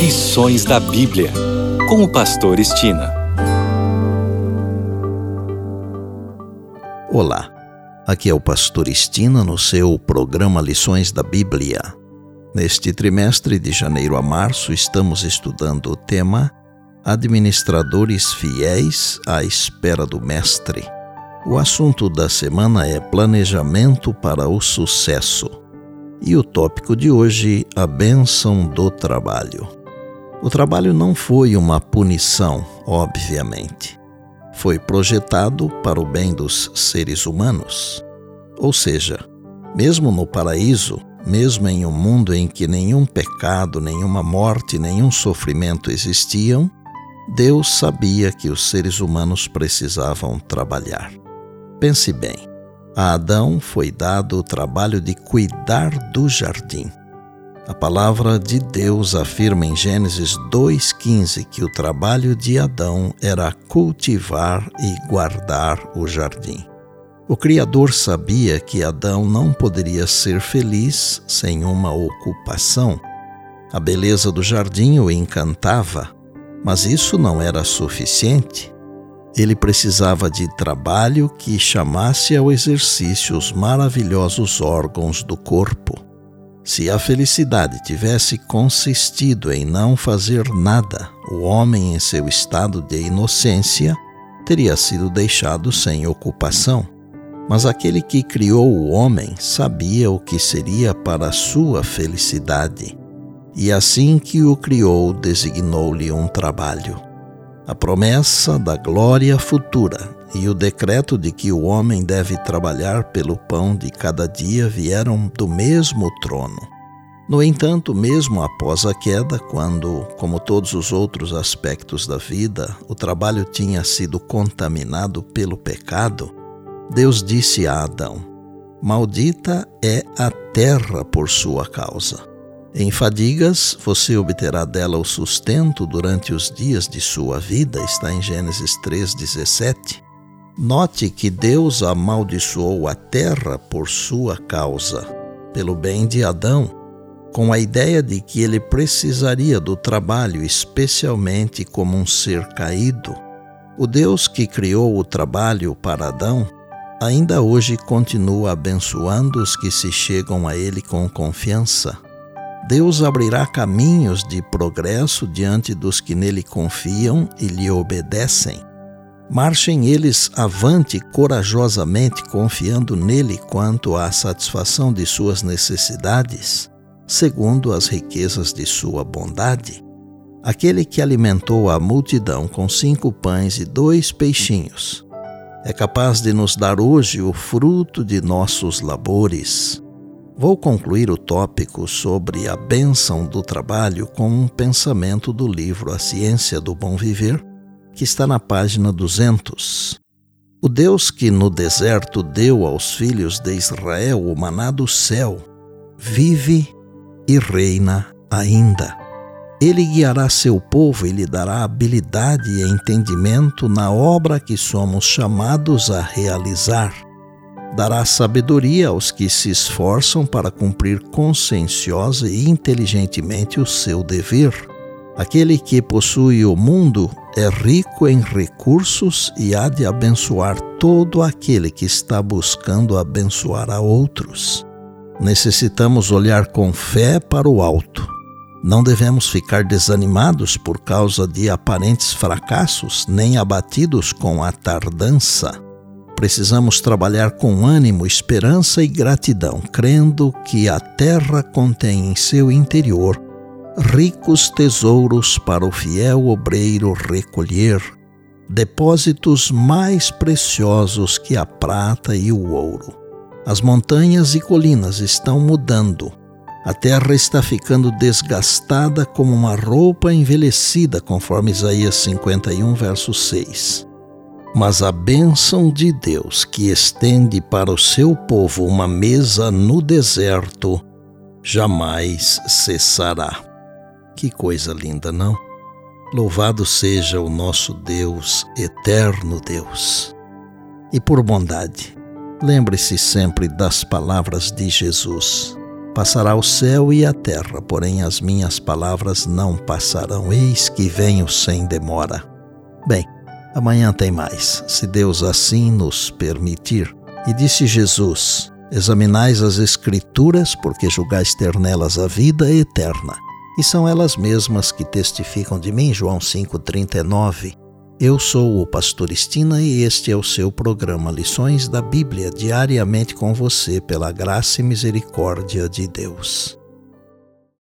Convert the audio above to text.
Lições da Bíblia, com o Pastor Estina. Olá, aqui é o Pastor Estina no seu programa Lições da Bíblia. Neste trimestre de janeiro a março, estamos estudando o tema Administradores Fiéis à Espera do Mestre. O assunto da semana é Planejamento para o Sucesso. E o tópico de hoje, a bênção do trabalho. O trabalho não foi uma punição, obviamente. Foi projetado para o bem dos seres humanos. Ou seja, mesmo no paraíso, mesmo em um mundo em que nenhum pecado, nenhuma morte, nenhum sofrimento existiam, Deus sabia que os seres humanos precisavam trabalhar. Pense bem, a Adão foi dado o trabalho de cuidar do jardim. A palavra de Deus afirma em Gênesis 2,15 que o trabalho de Adão era cultivar e guardar o jardim. O Criador sabia que Adão não poderia ser feliz sem uma ocupação. A beleza do jardim o encantava, mas isso não era suficiente. Ele precisava de trabalho que chamasse ao exercício os maravilhosos órgãos do corpo. Se a felicidade tivesse consistido em não fazer nada, o homem, em seu estado de inocência, teria sido deixado sem ocupação. Mas aquele que criou o homem sabia o que seria para sua felicidade, e assim que o criou, designou-lhe um trabalho a promessa da glória futura e o decreto de que o homem deve trabalhar pelo pão de cada dia vieram do mesmo trono. No entanto, mesmo após a queda, quando, como todos os outros aspectos da vida, o trabalho tinha sido contaminado pelo pecado, Deus disse a Adão: Maldita é a terra por sua causa. Em fadigas, você obterá dela o sustento durante os dias de sua vida, está em Gênesis 3,17. Note que Deus amaldiçoou a terra por sua causa, pelo bem de Adão, com a ideia de que ele precisaria do trabalho, especialmente como um ser caído. O Deus que criou o trabalho para Adão ainda hoje continua abençoando os que se chegam a ele com confiança. Deus abrirá caminhos de progresso diante dos que nele confiam e lhe obedecem. Marchem eles avante corajosamente, confiando nele quanto à satisfação de suas necessidades, segundo as riquezas de sua bondade. Aquele que alimentou a multidão com cinco pães e dois peixinhos é capaz de nos dar hoje o fruto de nossos labores. Vou concluir o tópico sobre a bênção do trabalho com um pensamento do livro A Ciência do Bom Viver, que está na página 200. O Deus que no deserto deu aos filhos de Israel o maná do céu, vive e reina ainda. Ele guiará seu povo e lhe dará habilidade e entendimento na obra que somos chamados a realizar dará sabedoria aos que se esforçam para cumprir conscienciosa e inteligentemente o seu dever. Aquele que possui o mundo é rico em recursos e há de abençoar todo aquele que está buscando abençoar a outros. Necessitamos olhar com fé para o alto. Não devemos ficar desanimados por causa de aparentes fracassos, nem abatidos com a tardança precisamos trabalhar com ânimo, esperança e gratidão, crendo que a terra contém em seu interior ricos tesouros para o fiel obreiro recolher, depósitos mais preciosos que a prata e o ouro. As montanhas e colinas estão mudando. A terra está ficando desgastada como uma roupa envelhecida, conforme Isaías 51, verso 6. Mas a bênção de Deus que estende para o seu povo uma mesa no deserto jamais cessará. Que coisa linda, não? Louvado seja o nosso Deus, eterno Deus. E por bondade, lembre-se sempre das palavras de Jesus: Passará o céu e a terra, porém as minhas palavras não passarão. Eis que venho sem demora. Bem, amanhã tem mais, se Deus assim nos permitir. E disse Jesus: Examinais as Escrituras, porque julgais ter nelas a vida eterna. E são elas mesmas que testificam de mim, João 5,39. Eu sou o Pastor Estina e este é o seu programa Lições da Bíblia, diariamente com você, pela graça e misericórdia de Deus.